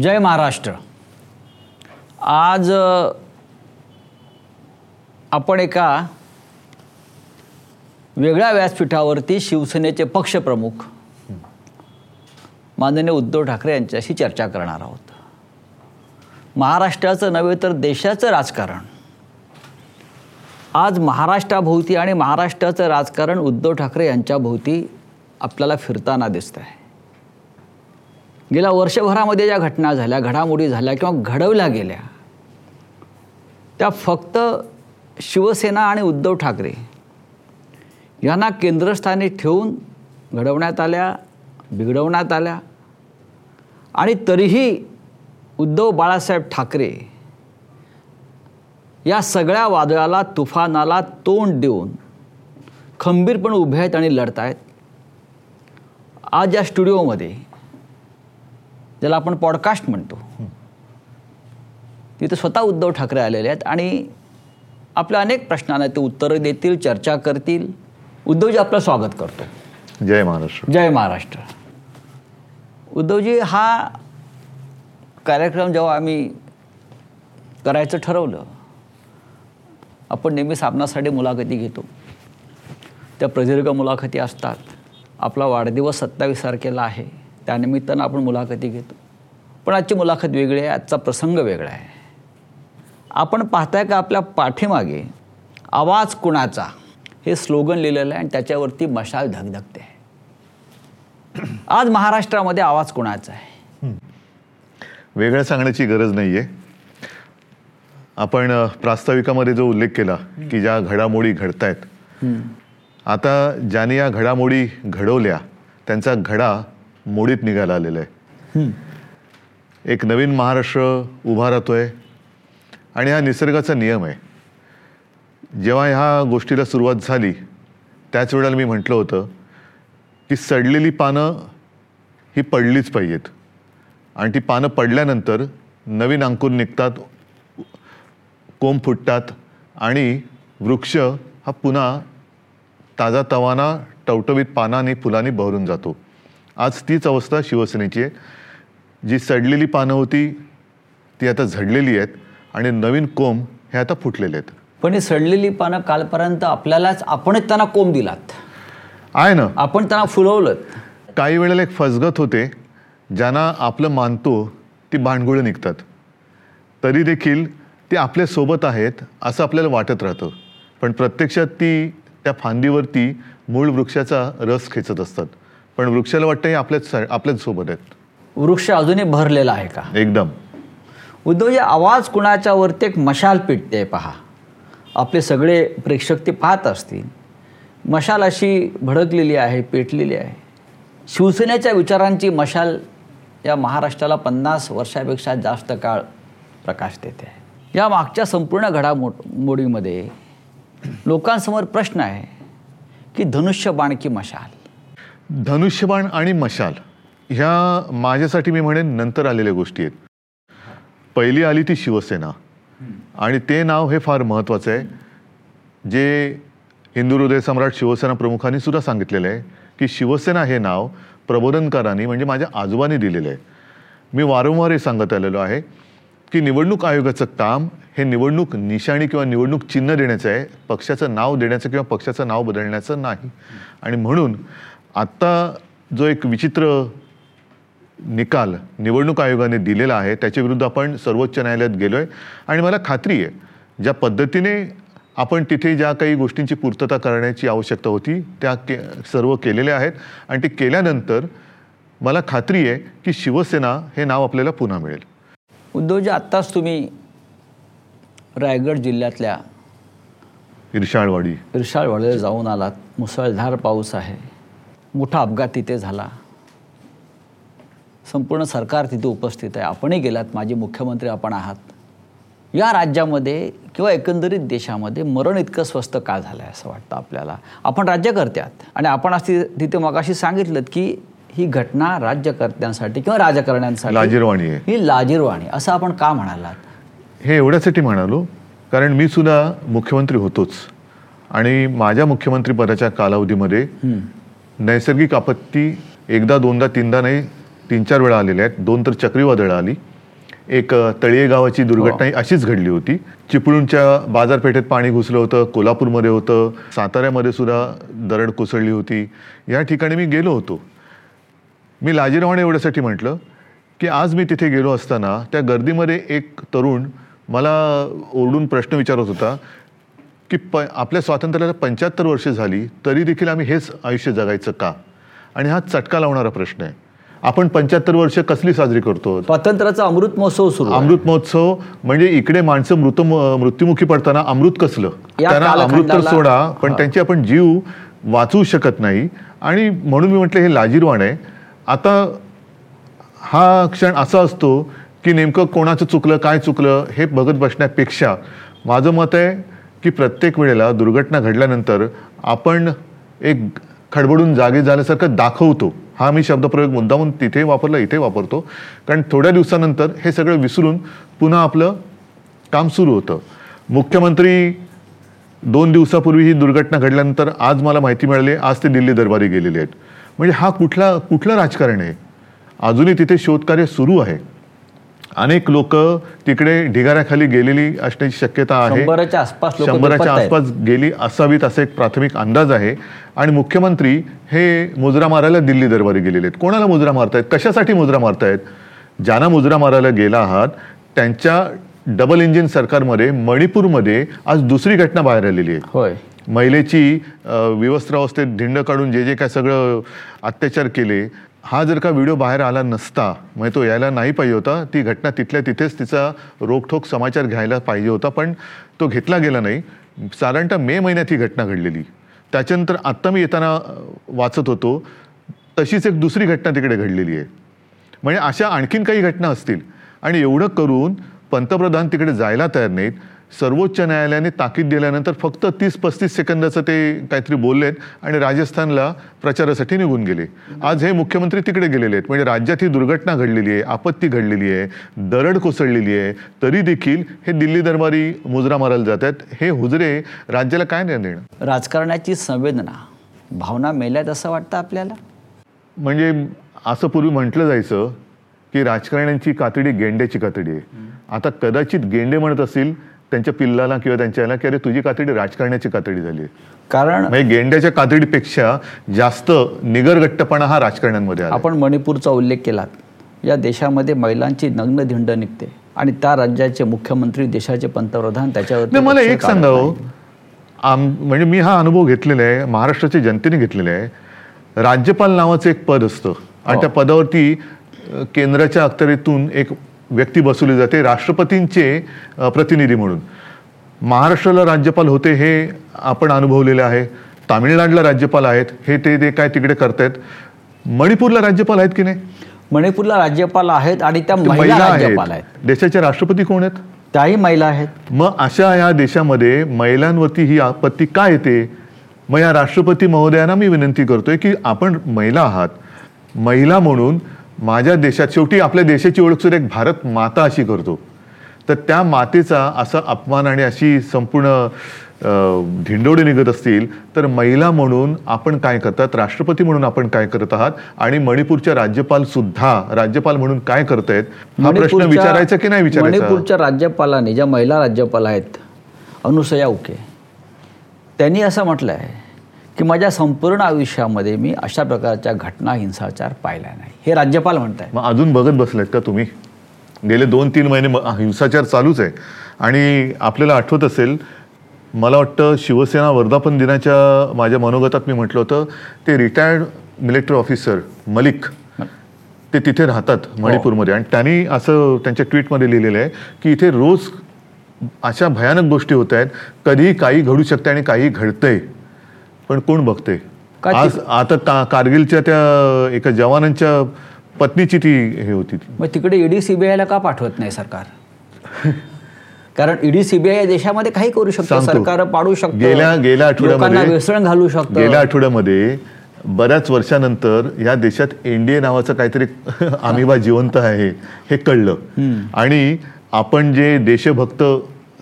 जय महाराष्ट्र. आज आपण एका वेगळ्या व्यासपीठावरती शिवसेनेचे पक्षप्रमुख माननीय उद्धव ठाकरे यांच्याशी चर्चा करणार आहोत. महाराष्ट्राचं नव्हे तर देशाचं राजकारण. आज महाराष्ट्राभोवती आणि महाराष्ट्राचं राजकारण उद्धव ठाकरे यांच्याभोवती आपल्याला फिरताना दिसत आहे गेल्या वर्षभरामध्ये ज्या घटना झाल्या घडामोडी झाल्या किंवा घडवल्या गेल्या त्या फक्त शिवसेना आणि उद्धव ठाकरे यांना केंद्रस्थानी ठेवून घडवण्यात आल्या बिघडवण्यात आल्या. आणि तरीही उद्धव बाळासाहेब ठाकरे या सगळ्या वादळाला तुफानाला तोंड देऊन खंबीरपणे उभे आहेत आणि लढत आहेत. आज या स्टुडिओमध्ये ज्याला आपण पॉडकास्ट म्हणतो. तिथे स्वतः उद्धव ठाकरे आलेले आहेत आणि आपल्या अनेक प्रश्नांना ते उत्तरं देतील चर्चा करतील. उद्धवजी आपलं स्वागत करतो. जय महाराष्ट्र. जय महाराष्ट्र. उद्धवजी हा कार्यक्रम जेव्हा आम्ही करायचं ठरवलं आपण नेहमी साबणासाठी मुलाखती घेतो. त्या प्रदीर्घ मुलाखती असतात. आपला वाढदिवस सत्तावीस तारखेला आहे. त्यानिमित्तानं आपण मुलाखती घेतो. पण आजची मुलाखत वेगळी आहे आजचा प्रसंग वेगळा आहे. आपण पाहताय का आपल्या पाठीमागे आवाज कुणाचा? हे स्लोगन लिहिलेलं आहे आणि त्याच्यावरती मशाल धगधगते. आहे आज महाराष्ट्रामध्ये आवाज कुणाचा आहे? वेगळं सांगण्याची गरज नाहीये. आपण अ, प्रास्ताविकामध्ये जो उल्लेख केला की ज्या घडामोडी घडतायत. आता ज्याने या घडामोडी घडवल्या त्यांचा घडा मोडीत निघायला आलेलं आहे. एक नवीन महाराष्ट्र उभा राहतोय आणि हा निसर्गाचा नियम आहे. जेव्हा ह्या गोष्टीला सुरुवात झाली त्याच वेळेला मी म्हटलं होतं की सडलेली पानं ही पडलीच पाहिजेत. आणि ती पानं पडल्यानंतर नवीन अंकुर निघतात कोंब फुटतात आणि वृक्ष हा पुन्हा ताजा तवाना टवटवीत पानांनी फुलांनी बहरून जातो. आज तीच अवस्था शिवसेनेची आहे. जी सडलेली पानं होती ती आता झडलेली आहेत आणि नवीन कोंब हे आता फुटलेले आहेत. पण ही सडलेली पानं कालपर्यंत आपल्यालाच आपणच त्यांना कोंब दिलात. आहे ना? आपण त्यांना फुलवलं काही वेळेला एक फसगत होते ज्यांना आपलं मानतो ती भांडगुळं निघतात. तरी देखील ते आपल्यासोबत आहेत असं आपल्याला वाटत राहतं. पण प्रत्यक्षात ती त्या फांदीवरती मूळ वृक्षाचा रस खेचत असतात. पण वृक्षाला वाटतं हे आपल्याच आपल्याच सोबत आहेत. वृक्ष अजूनही भरलेला आहे का? एकदम. उद्धवजी आवाज कुणाच्या वरती एक मशाल पेटते पहा. आपले सगळे प्रेक्षक ते पाहत असतील. मशाल अशी भडकलेली आहे पेटलेली आहे. शिवसेनेच्या विचारांची मशाल या महाराष्ट्राला पन्नास वर्षापेक्षा जास्त काळ प्रकाश देते. आहे या मागच्या संपूर्ण घडामोड मोडीमध्ये लोकांसमोर प्रश्न आहे की धनुष्यबाण की मशाल? धनुष्यबाण आणि मशाल ह्या माझ्यासाठी मी म्हणेन नंतर आलेल्या गोष्टी आहेत. पहिली आली ती शिवसेना. आणि ते नाव हे फार महत्त्वाचं आहे. जे हिंदू हृदय सम्राट शिवसेना प्रमुखांनी सुद्धा सांगितलेलं आहे की शिवसेना हे नाव प्रबोधनकारांनी म्हणजे माझ्या आजोबांनी दिलेलं आहे. मी वारंवार हे सांगत आलेलो आहे की निवडणूक आयोगाचं काम हे निवडणूक निशाणी किंवा निवडणूक चिन्ह देण्याचं आहे पक्षाचं नाव देण्याचं किंवा पक्षाचं नाव बदलण्याचं नाही. आणि म्हणून आत्ता जो एक विचित्र निकाल निवडणूक आयोगाने दिलेला आहे त्याच्या विरुद्ध आपण सर्वोच्च न्यायालयात गेलो आहे आणि मला खात्री आहे ज्या पद्धतीने आपण तिथे ज्या काही गोष्टींची पूर्तता करण्याची आवश्यकता होती त्या के सर्व केलेल्या आहेत. आणि ते केल्यानंतर मला खात्री आहे की शिवसेना हे नाव आपल्याला पुन्हा मिळेल. उद्धवजी आत्ताच तुम्ही रायगड जिल्ह्यातल्या इर्शाळवाडी. इरशाळवाडीला जाऊन आलात. मुसळधार पाऊस आहे. मोठा अपघात तिथे झाला. संपूर्ण सरकार तिथे उपस्थित आहे. आपणही गेलात माजी मुख्यमंत्री आपण आहात. या राज्यामध्ये किंवा एकंदरीत देशामध्ये मरण इतकं स्वस्त का झालं आहे असं वाटतं आपल्याला? आपण राज्यकर्ते आहात आणि आपण आज ति- तिथे मगाशी सांगितलं की ही घटना राज्यकर्त्यांसाठी किंवा राजकारण्यांसाठी लाजीरवाणी आहे. ही लाजीरवाणी. असं आपण का म्हणालात? हे एवढ्यासाठी म्हणालो कारण मी सुद्धा मुख्यमंत्री होतोच. आणि माझ्या मुख्यमंत्रीपदाच्या कालावधीमध्ये नैसर्गिक आपत्ती एकदा दोनदा तीनदा नाही तीन चार वेळा आलेल्या आहेत. दोन तर चक्रीवादळं आली. एक तळीये गावाची दुर्घटना ही. अशीच घडली होती. चिपळूणच्या बाजारपेठेत पाणी घुसलं होतं कोल्हापूरमध्ये होतं साताऱ्यामध्ये सुद्धा दरड कोसळली होती. या ठिकाणी मी गेलो होतो. मी लाजीरवाणे एवढ्यासाठी म्हटलं की आज मी तिथे गेलो असताना त्या गर्दीमध्ये एक तरुण मला ओरडून प्रश्न विचारत होता की प आपल्या स्वातंत्र्याला पंच्याहत्तर वर्ष झाली तरी देखील आम्ही हेच आयुष्य जगायचं का? आणि हा चटका लावणारा प्रश्न आहे. आपण पंच्याहत्तर वर्ष कसली साजरी करतो? स्वातंत्र्याचा अमृत महोत्सव सुरू. अमृत महोत्सव म्हणजे इकडे माणसं मृत मृत्युमुखी पडताना अमृत कसलं? त्यांना अमृत तर सोडा पण त्यांचे आपण जीव वाचवू शकत नाही. आणि म्हणून मी म्हटलं हे लाजीरवाण आहे. आता हा क्षण असा असतो की नेमकं कोणाचं चुकलं काय चुकलं हे बघत बसण्यापेक्षा माझं मत आहे की प्रत्येक वेळेला दुर्घटना घडल्यानंतर आपण एक खडबडून जागे झाल्यासारखं दाखवतो. हा मी शब्दप्रयोग मुद्दामून तिथे वापरला इथे वापरतो. कारण थोड्या दिवसानंतर हे सगळं विसरून पुन्हा आपलं काम सुरू होतं. मुख्यमंत्री दोन दिवसापूर्वी ही दुर्घटना घडल्यानंतर आज मला माहिती मिळाली आज ते दिल्ली दरबारी गेलेले आहेत. म्हणजे हा कुठला कुठलं राजकारण आहे? अजूनही तिथे शोधकार्य सुरू आहे. अनेक लोक तिकडे ढिगाऱ्याखाली गेलेली असण्याची शक्यता आहे. शंभराच्या आसपास शंभराच्या. आसपास गेली असावीत असा एक प्राथमिक अंदाज आहे. आणि मुख्यमंत्री हे मुजरा मारायला दिल्ली दरबारी गेलेले आहेत. कोणाला मुजरा मारतायत? कशासाठी मुजरा मारतायत? ज्यांना मुजरा मारायला गेला आहात त्यांच्या डबल इंजिन सरकारमध्ये मणिपूरमध्ये आज दुसरी घटना बाहेर आलेली आहे. होय. महिलेची विवस्त्रावस्थेत धिंड काढून जे जे काय सगळं अत्याचार केले हा जर का व्हिडिओ बाहेर आला नसता म्हणजे तो यायला नाही पाहिजे होता ती घटना तिथल्या तिथेच तिचा रोखठोक समाचार घ्यायला पाहिजे होता पण तो घेतला गेला नाही. साधारणतः मे महिन्यात ही घटना घडलेली. त्याच्यानंतर आत्ता मी येताना वाचत होतो. तशीच एक दुसरी घटना तिकडे घडलेली आहे. म्हणजे अशा आणखीन काही घटना असतील. आणि एवढं करून पंतप्रधान तिकडे जायला तयार नाहीत. सर्वोच्च न्यायालयाने ताकीद दिल्यानंतर फक्त तीस पस्तीस सेकंदाचं ते काहीतरी बोललेत आणि राजस्थानला प्रचारासाठी निघून गेले. आज हे मुख्यमंत्री तिकडे गेलेले आहेत. म्हणजे राज्यात ही दुर्घटना घडलेली आहे आपत्ती घडलेली आहे दरड कोसळलेली आहे. तरी देखील हे दिल्ली दरबारी मुजरा मारायला जात आहेत. हे हुजरे राज्याला काय नाही देणं राजकारणाची संवेदना भावना मेल्यात असं वाटतं आपल्याला? म्हणजे असं पूर्वी म्हटलं जायचं की राजकारण्यांची कातडी गेंड्याची कातडी आहे. आता कदाचित गेंडे म्हणत असतील त्यांच्या पिल्लाला किंवा त्यांच्या याला की अरे तुझी कातडी राजकारण्याची कातडी झाली कारण म्हणजे गेंड्याच्या कातडीपेक्षा जास्त निगरगट्टपणा हा राजकारण्यांमध्ये आपण मणिपूरचा उल्लेख केलात. या देशामध्ये महिलांची नग्न धिंड निघते आणि त्या राज्याचे मुख्यमंत्री देशाचे पंतप्रधान त्याच्यावर मला एक सांगा हो. आम म्हणजे मी हा अनुभव घेतलेला आहे महाराष्ट्राच्या जनतेने घेतलेला आहे. राज्यपाल नावाचं एक पद असतं. आणि त्या पदावरती केंद्राच्या अखत्यारीतून एक व्यक्ती बसवली जाते राष्ट्रपतींचे प्रतिनिधी म्हणून. महाराष्ट्राला राज्यपाल होते हे आपण अनुभवलेले आहे. तामिळनाडूला राज्यपाल आहेत हे ते ते काय तिकडे करतायत. मणिपूरला राज्यपाल आहेत की नाही? मणिपूरला राज्यपाल आहेत आणि त्या महिला राज्यपाल आहेत. देशाचे राष्ट्रपती कोण आहेत? त्याही महिला आहेत. मग अशा या देशामध्ये महिलांवरती ही आपत्ती का येते? मग या राष्ट्रपती महोदयांना मी विनंती करतोय की आपण महिला आहात. महिला म्हणून माझ्या देशात शेवटी आपल्या देशाची ओळख सुद्धा एक भारत माता अशी करतो. तर त्या मातेचा असा अपमान आणि अशी संपूर्ण धिंडोडे निघत असतील तर महिला म्हणून आपण काय करतात राष्ट्रपती म्हणून आपण काय करत आहात आणि मणिपूरच्या राज्यपाल सुद्धा राज्यपाल म्हणून काय करतायत? हा प्रश्न विचारायचा की नाही विचारायचा? मणिपूरच्या राज्यपालाने ज्या महिला राज्यपाल आहेत अनुसया उके त्यांनी असं म्हटलं आहे की माझ्या संपूर्ण आयुष्यामध्ये मी अशा प्रकारच्या घटना हिंसाचार पाहिला नाही. हे राज्यपाल म्हणत मग अजून बघत बसलेत का तुम्ही? गेले दोन तीन महिने म- हिंसाचार चालूच आहे. आणि आपल्याला आठवत असेल मला वाटतं शिवसेना वर्धापन दिनाच्या माझ्या मनोगतात मी म्हटलं होतं ते रिटायर्ड मिलिटरी ऑफिसर मलिक ते तिथे राहतात मणिपूरमध्ये. आणि त्यांनी असं त्यांच्या ट्विटमध्ये लिहिलेलं आहे की इथे रोज अशा भयानक गोष्टी होत आहेत कधीही काही घडू शकते आणि काही घडतंय. पण कोण बघते आज आता कारगिलच्या त्या एका जवानांच्या पत्नीची ती हे होती मग तिकडे ईडी सीबीआयला का पाठवत नाही सरकार? कारण ईडी सीबीआय या देशामध्ये काही करू शकतो. सरकार पाडू शकतो. गेल्या गेल्या आठवड्यामध्ये घालू शकतो. गेल्या आठवड्यामध्ये बऱ्याच वर्षानंतर या देशात एनडीए नावाचं काहीतरी आमिबा जिवंत आहे हे कळलं. आणि आपण जे देशभक्त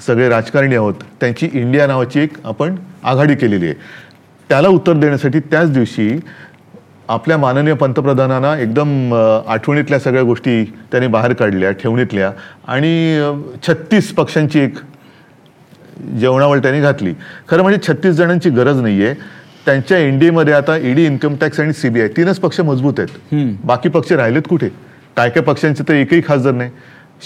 सगळे राजकारणी आहोत त्यांची इंडिया नावाची एक आपण आघाडी केलेली आहे. त्याला उत्तर देण्यासाठी त्याच दिवशी आपल्या माननीय पंतप्रधानांना एकदम आठवणीतल्या सगळ्या गोष्टी त्यांनी बाहेर काढल्या ठेवणीतल्या. आणि छत्तीस पक्षांची एक जेवणावळ त्यांनी घातली. खरं म्हणजे छत्तीस जणांची गरज नाहीये. त्यांच्या एनडीएमध्ये आता ईडी इन्कम टॅक्स आणि सीबीआय तीनच पक्ष मजबूत आहेत. बाकी पक्ष राहिलेत कुठे? काय काय पक्षांचे तर एकही खासदार नाही.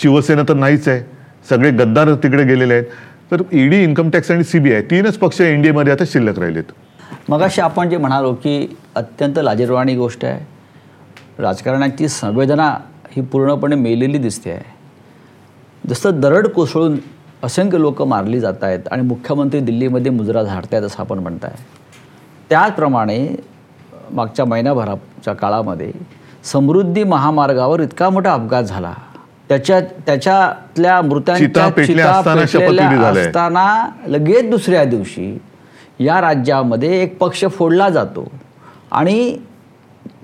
शिवसेना तर नाहीच आहे. सगळे गद्दार तिकडे गेलेले आहेत. तर ईडी इन्कम टॅक्स आणि सीबीआय तीनच पक्ष एनडीएमध्ये आता शिल्लक राहिलेत. मगाशी आपण जे म्हणालो की अत्यंत लाजीरवाणी गोष्ट आहे. राजकारणाची संवेदना ही पूर्णपणे मेलेली दिसते आहे. जसं दरड कोसळून असंख्य लोक मारली जात आहेत आणि मुख्यमंत्री दिल्लीमध्ये मुजरा झाडत आहेत असं आपण म्हणताय. त्याचप्रमाणे मागच्या महिनाभराच्या काळामध्ये समृद्धी महामार्गावर इतका मोठा अपघात झाला. त्याच्या त्याच्यातल्या चिता झालाय. असताना लगेच दुसऱ्या दिवशी या राज्यामध्ये एक पक्ष फोडला जातो. आणि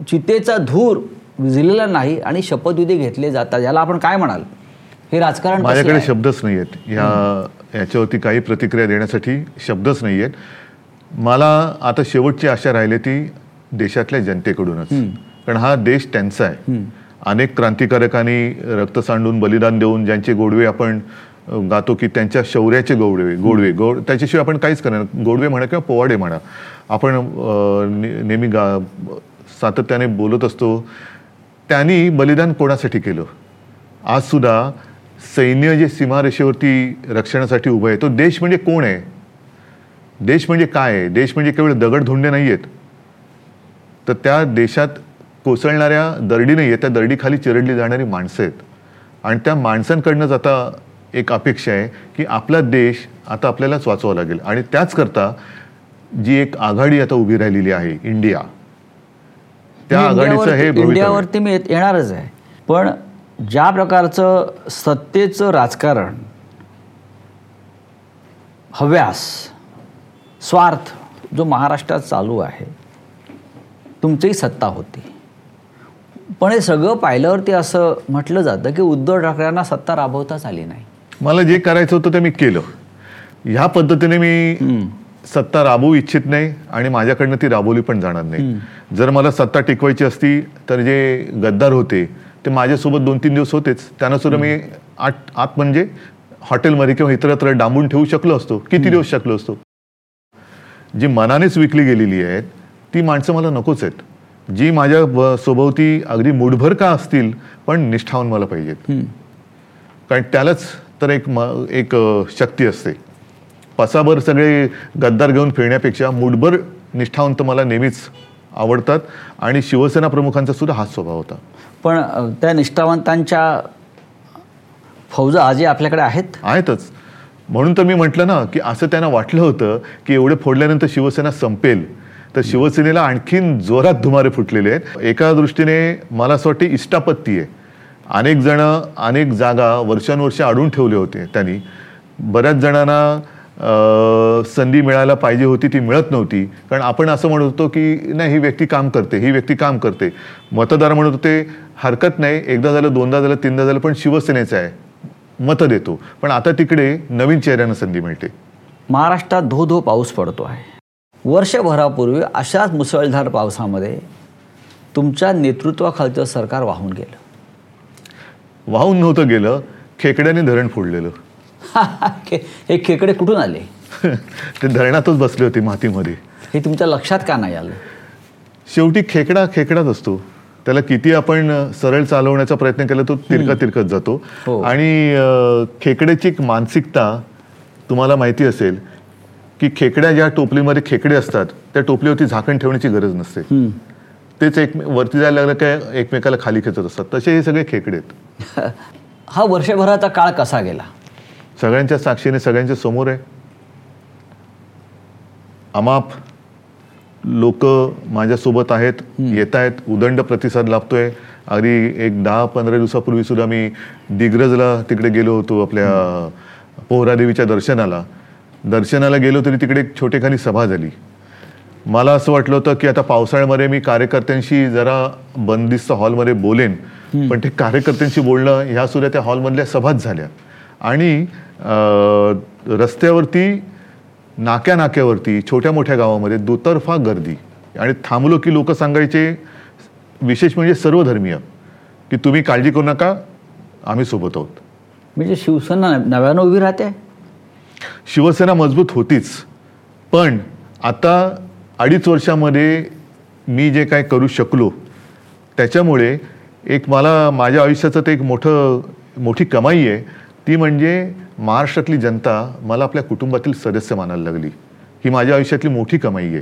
चितेचा धूर विझलेला नाही आणि शपथविधी घेतले जातात. याला आपण काय म्हणाल? हे राजकारण माझ्याकडे? शब्दच नाही आहेत ह्या याच्यावरती काही प्रतिक्रिया देण्यासाठी शब्दच नाही आहेत मला आता शेवटची आशा राहिली ती देशातल्या जनतेकडूनच. कारण हा देश त्यांचा आहे. अनेक क्रांतिकारकांनी रक्त सांडून बलिदान देऊन ज्यांचे गोडवे आपण गातो की त्यांच्या शौर्याचे गोडवे गोडवे. गोड त्याच्याशिवाय आपण काहीच करणार गोडवे म्हणा किंवा पोवाडे म्हणा. आपण ने- नेहमी गा सातत्याने बोलत असतो. त्यांनी बलिदान कोणासाठी केलं? आजसुद्धा सैन्य जे सीमारेषेवरती रक्षणासाठी उभं आहे तो देश म्हणजे कोण आहे? देश म्हणजे काय आहे? देश म्हणजे केवळ दगडधोंडे नाही आहेत तर त्या देशात कोसळणाऱ्या दरडी नाही आहेत त्या दरडीखाली चिरडली जाणारी माणसं आहेत. आणि त्या माणसांकडनंच आता एक अपेक्षा आहे की आपला देश आता आपल्यालाच वाचवावा लागेल. आणि त्याचकरता जी एक आघाडी आता उभी राहिलेली आहे इंडिया त्या आघाडीचं हे इंडियावरती- मी येत- येणारच आहे. पण ज्या प्रकारचं सत्तेचं राजकारण हव्यास स्वार्थ जो महाराष्ट्रात चालू आहे तुमचीही सत्ता होती. पण हे सगळं पाहिल्यावरती असं म्हटलं जातं की उद्धव ठाकरेंना सत्ता राबवताच आली नाही. मला जे करायचं होतं ते मी केलं. ह्या पद्धतीने मी सत्ता राबवू इच्छित नाही आणि माझ्याकडनं ती राबवली पण जाणार नाही. जर मला सत्ता टिकवायची असती तर जे गद्दार होते ते माझ्यासोबत दोन तीन दिवस होतेच. त्यांना सुद्धा मी आत आत म्हणजे हॉटेलमध्ये किंवा इतरत्र डांबून ठेवू शकलो असतो. किती दिवस शकलो असतो? जी मनानेच विकली गेलेली आहेत ती माणसं मला नकोच आहेत. जी माझ्या सोबती अगदी मुठभर का असतील पण निष्ठावून मला पाहिजेत. कारण त्यालाच तर एक म एक शक्ती असते. पसाभर सगळे गद्दार घेऊन फिरण्यापेक्षा मुठभर निष्ठावंत मला नेहमीच आवडतात आणि शिवसेना प्रमुखांचा सुद्धा हाच स्वभाव होता. पण त्या निष्ठावंतांच्या फौजा आजही आपल्याकडे आहेत? आहेतच. म्हणून तर मी म्हटलं ना की असं त्यांना वाटलं होतं की एवढे फोडल्यानंतर शिवसेना संपेल. तर शिवसेनेला आणखीन जोरात धुमारे फुटलेले आहेत. एका दृष्टीने मला असं वाटते इष्टापत्ती आहे. अनेक जण अनेक जागा वर्षानुवर्ष अडून ठेवले होते त्यांनी. बऱ्याच जणांना संधी मिळायला पाहिजे होती ती मिळत नव्हती. कारण आपण असं म्हणत होतो की नाही ही व्यक्ती काम करते ही व्यक्ती काम करते. मतदार म्हणत होते हरकत नाही एकदा झालं दोनदा झालं तीनदा झालं पण शिवसेनेचं आहे. मतं देतो. पण आता तिकडे नवीन चेहऱ्यांना संधी मिळते. महाराष्ट्रात धो धो पाऊस पडतो आहे. वर्षभरापूर्वी अशाच मुसळधार पावसामध्ये तुमच्या नेतृत्वाखालचं सरकार वाहून गेलं. वाहून नव्हतं गेलं खेकड्याने धरण फोडलेलं. हे खेकडे कुठून आले? ते धरणातच बसले होते मातीमध्ये. हे तुमच्या लक्षात का नाही आलं? शेवटी खेकडा खेकडाच असतो. त्याला किती आपण सरळ चालवण्याचा प्रयत्न केला तो तिरका तिरकत जातो. हो. आणि खेकड्याची एक मानसिकता तुम्हाला माहिती असेल की खेकड्या ज्या टोपलीमध्ये खेकडे असतात त्या टोपलीवरती झाकण ठेवण्याची गरज नसते. तेच एक वरती जायला लागलं काय एकमेकाला खाली खेचत असतात. तसे हे सगळे खेकडे आहेत. हा वर्षभराचा काळ कसा गेला? सगळ्यांच्या साक्षीने सगळ्यांच्या समोर आहे. अमाप लोक माझ्यासोबत आहेत येत आहेत उदंड प्रतिसाद लाभतोय. अगदी एक दहा पंधरा दिवसापूर्वी सुद्धा मी दिग्रजला तिकडे गेलो होतो आपल्या पोहरादेवीच्या दर्शनाला. दर्शनाला गेलो तरी तिकडे एक छोटेखानी सभा झाली. मला असं वाटलं होतं की आता पावसाळ्यामध्ये मी कार्यकर्त्यांशी जरा बंदिस्त हॉलमध्ये बोलेन पण ते कार्यकर्त्यांशी बोलणं ह्या सुद्धा त्या हॉलमधल्या सभाच झाल्या. आणि रस्त्यावरती नाक्या नाक्यावरती छोट्या मोठ्या गावामध्ये दुतर्फा गर्दी. आणि थांबलो की लोक सांगायचे विशेष म्हणजे सर्वधर्मीय की तुम्ही काळजी करू नका आम्ही सोबत आहोत. म्हणजे शिवसेना नव्यानं उभी राहते? शिवसेना मजबूत होतीच. पण आता अडीच वर्षामध्ये मी जे काय करू शकलो त्याच्यामुळे एक मला माझ्या आयुष्याचं ते एक मोठं मोठी कमाई आहे. ती म्हणजे महाराष्ट्रातली जनता मला आपल्या कुटुंबातील सदस्य मानायला लागली. ही माझ्या आयुष्यातली मोठी कमाई आहे.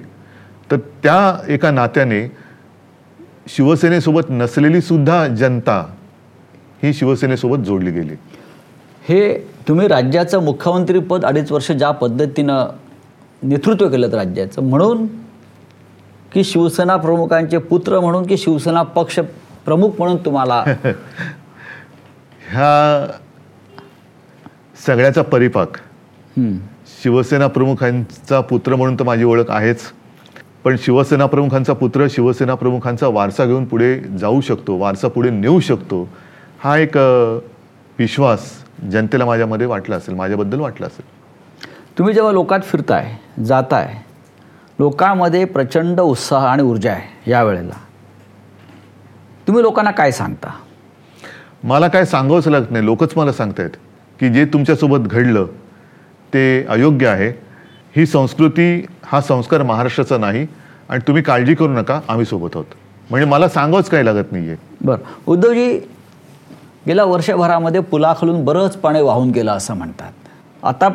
तर त्या एका नात्याने शिवसेनेसोबत नसलेली सुद्धा जनता ही शिवसेनेसोबत जोडली गेली. हे तुम्ही राज्याचं मुख्यमंत्रीपद अडीच वर्ष ज्या पद्धतीनं नेतृत्व केलं राज्याचं म्हणून की शिवसेना प्रमुखांचे पुत्र म्हणून की शिवसेना पक्ष प्रमुख म्हणून तुम्हाला? ह्या सगळ्याचा परिपाक. शिवसेना प्रमुखांचा पुत्र म्हणून तर माझी ओळख आहेच. पण शिवसेना प्रमुखांचा पुत्र शिवसेना प्रमुखांचा वारसा घेऊन पुढे जाऊ शकतो वारसा पुढे नेऊ शकतो हा एक विश्वास जनतेला माझ्यामध्ये वाटला असेल माझ्याबद्दल वाटला असेल. तुम्ही जेव्हा लोकात फिरताय जाताय लोकांमध्ये प्रचंड उत्साह आणि ऊर्जा आहे या वेळेला तुम्ही लोकांना काय सांगता? मला काय सांगावंच लागत नाही. लोकच मला सांगतायत की जे तुमच्यासोबत घडलं ते अयोग्य आहे. ही संस्कृती हा संस्कार महाराष्ट्राचा नाही आणि तुम्ही काळजी करू नका. आम्ही सोबत आहोत. म्हणजे मला सांगावंच काही लागत नाही आहे बरं. उद्धवजी गेल्या वर्षभरामध्ये पुलाखालून बरंच पाणी वाहून गेलं असं म्हणतात. आता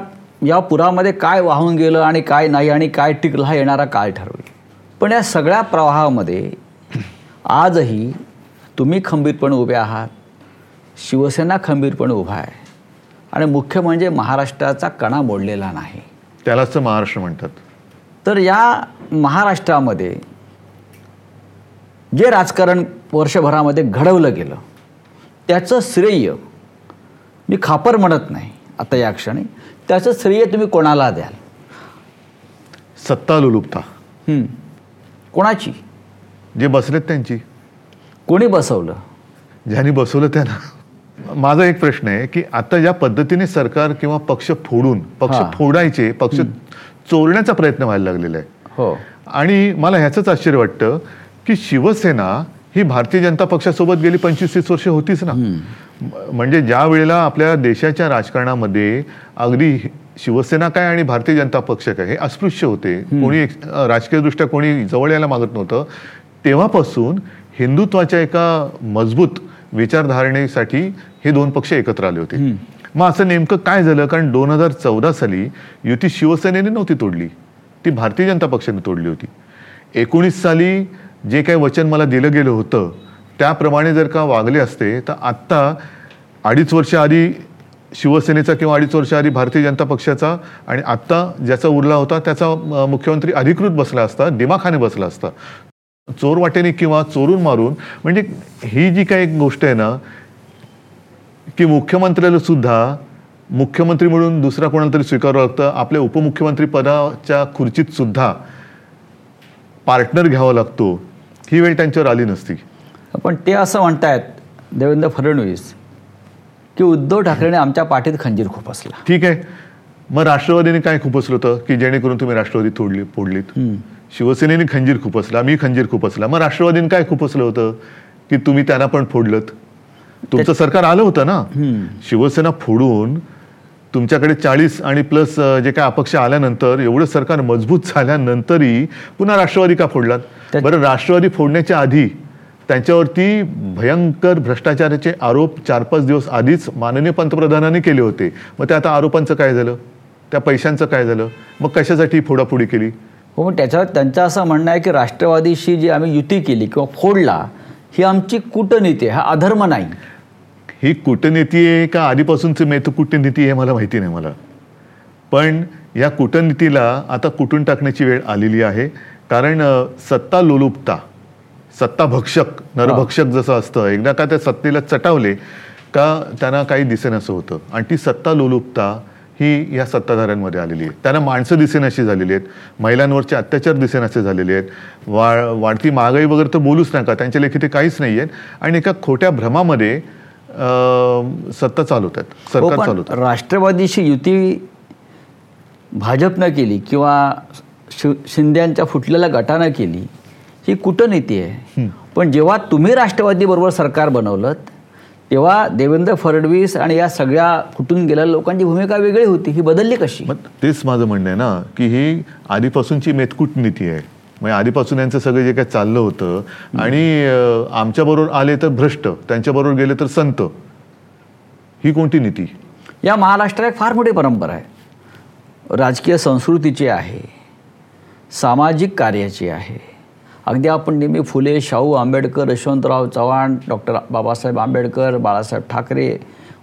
या पुरामध्ये काय वाहून गेलं आणि काय नाही आणि काय टिकलं हा येणारा काळ ठरवेल. पण या सगळ्या प्रवाहामध्ये आजही तुम्ही खंबीरपणे उभे आहात. शिवसेना खंबीरपणे उभा आहे. आणि मुख्य म्हणजे महाराष्ट्राचा कणा मोडलेला नाही. त्यालाच तर महाराष्ट्र म्हणतात. तर या महाराष्ट्रामध्ये जे राजकारण वर्षभरामध्ये घडवलं गेलं त्याचं श्रेय मी खापर म्हणत नाही आता या क्षणी. त्याचं श्रेय तुम्ही कोणाला द्याल? सत्ता लुलुपता हं. कोणाची? जे बसलेत त्यांची. कोणी बसवलं? ज्यांनी बसवलं त्यांना. माझा एक प्रश्न आहे की आता ज्या पद्धतीने सरकार किंवा पक्ष फोडून पक्ष हा. फोडायचे पक्ष चोरण्याचा प्रयत्न व्हायला लागलेला आहे. हो. आणि मला ह्याचंच आश्चर्य वाटतं की शिवसेना ही भारतीय जनता पक्षासोबत गेली पंचवीस तीस वर्ष होतीच ना. म्हणजे ज्या वेळेला आपल्या देशाच्या राजकारणामध्ये अगदी शिवसेना काय आणि भारतीय जनता पक्ष काय हे अस्पृश्य होते. कोणी राजकीयदृष्ट्या कोणी जवळ यायला मागत नव्हतं. तेव्हापासून हिंदुत्वाच्या एका मजबूत विचारधारणेसाठी हे दोन पक्ष एकत्र आले होते. मग असं नेमकं काय झालं? कारण दोन हजार चौदा साली युती शिवसेनेने नव्हती तोडली. ती भारतीय जनता पक्षाने तोडली होती. एकोणीस साली जे काही वचन मला दिलं गेलं होतं त्याप्रमाणे जर का वागले असते तर आत्ता अडीच वर्ष आधी शिवसेनेचा किंवा अडीच वर्ष आधी भारतीय जनता पक्षाचा आणि आत्ता ज्याचा उरला होता त्याचा मुख्यमंत्री अधिकृत बसला असता दिमाखाने बसला असता. चोर वाटेने किंवा चोरून मारून म्हणजे ही जी काही एक गोष्ट आहे ना की मुख्यमंत्र्याला सुद्धा मुख्यमंत्री म्हणून दुसरा कोणाला तरी स्वीकारावं लागतं आपल्या उपमुख्यमंत्री पदाच्या खुर्चीत सुद्धा पार्टनर घ्यावा लागतो. ही वेळ त्यांच्यावर आली नसती. पण ते असं म्हणतायत देवेंद्र फडणवीस की उद्धव ठाकरेने आमच्या पाठीत खंजीर खुपसला ठीक आहे. मग राष्ट्रवादीने काय खुपसलं होतं की जेणेकरून तुम्ही राष्ट्रवादी तोडली फोडलीत? शिवसेनेने खंजीर खुपसला मी खंजीर खुपसला मग राष्ट्रवादीने काय खुपसलं होतं की तुम्ही त्यांना पण फोडलं तुमचं सरकार आलं होतं ना? शिवसेना फोडून तुमच्याकडे चाळीस आणि प्लस जे काय अपक्ष आल्यानंतर एवढं सरकार मजबूत झाल्यानंतरही पुन्हा राष्ट्रवादी का फोडलात? बरं राष्ट्रवादी फोडण्याच्या आधी त्यांच्यावरती भयंकर भ्रष्टाचाराचे आरोप चार पाच दिवस आधीच माननीय पंतप्रधानांनी केले होते. मग त्या आता आरोपांचं काय झालं? त्या पैशांचं काय झालं? मग कशासाठी फोडाफोडी केली? हो मग त्याच्यावर त्यांचं असं म्हणणं आहे की राष्ट्रवादीशी जी आम्ही युती केली किंवा फोडला ही आमची कूटनीती हा अधर्म नाही. ही कूटनीती आहे का आधीपासूनची मेतू कूटनीती हे मला माहिती नाही मला. पण या कूटनीतीला आता कुटून टाकण्याची वेळ आलेली आहे. कारण सत्ता लोलुपता सत्ता भक्षक नरभक्षक जसं असतं. एकदा का त्या सत्तेला चटावले का त्यांना काही दिसेनासं होतं. आणि ती सत्ता लोलुपता ही या सत्ताधाऱ्यांमध्ये आलेली आहे. त्यांना माणसं दिसेनाशी झालेली आहेत. महिलांवरचे अत्याचार दिसेनासे झालेले आहेत. वा वाढती महागाई वगैरे तर बोलूच नका. त्यांच्या लेखी ते काहीच नाही आहेत आणि एका खोट्या भ्रमामध्ये सत्ता चालवतात हो सरकार पण चालवतात राष्ट्रवादीशी युती भाजपनं केली किंवा शि शिंद्यांच्या फुटलेल्या गटानं केली ही कूटनीती आहे? पण जेव्हा तुम्ही राष्ट्रवादी बरोबर सरकार बनवलं तेव्हा देवेंद्र फडणवीस आणि या सगळ्या कुठून गेलेल्या लोकांची भूमिका वेगळी होती. ही बदलली कशी? मग तेच माझं म्हणणं आहे ना की ही आधीपासूनची मेतकूट नीती आहे. म्हणजे आधीपासून यांचं सगळं जे काही चाललं होतं. आणि आमच्याबरोबर आले तर भ्रष्ट त्यांच्याबरोबर गेले तर संत. ही कोणती नीती? या महाराष्ट्रात एक फार मोठी परंपरा आहे. राजकीय संस्कृतीची आहे. सामाजिक कार्याची आहे. अगदी आपण नेहमी फुले शाहू आंबेडकर यशवंतराव चव्हाण डॉक्टर बाबासाहेब आंबेडकर बाळासाहेब ठाकरे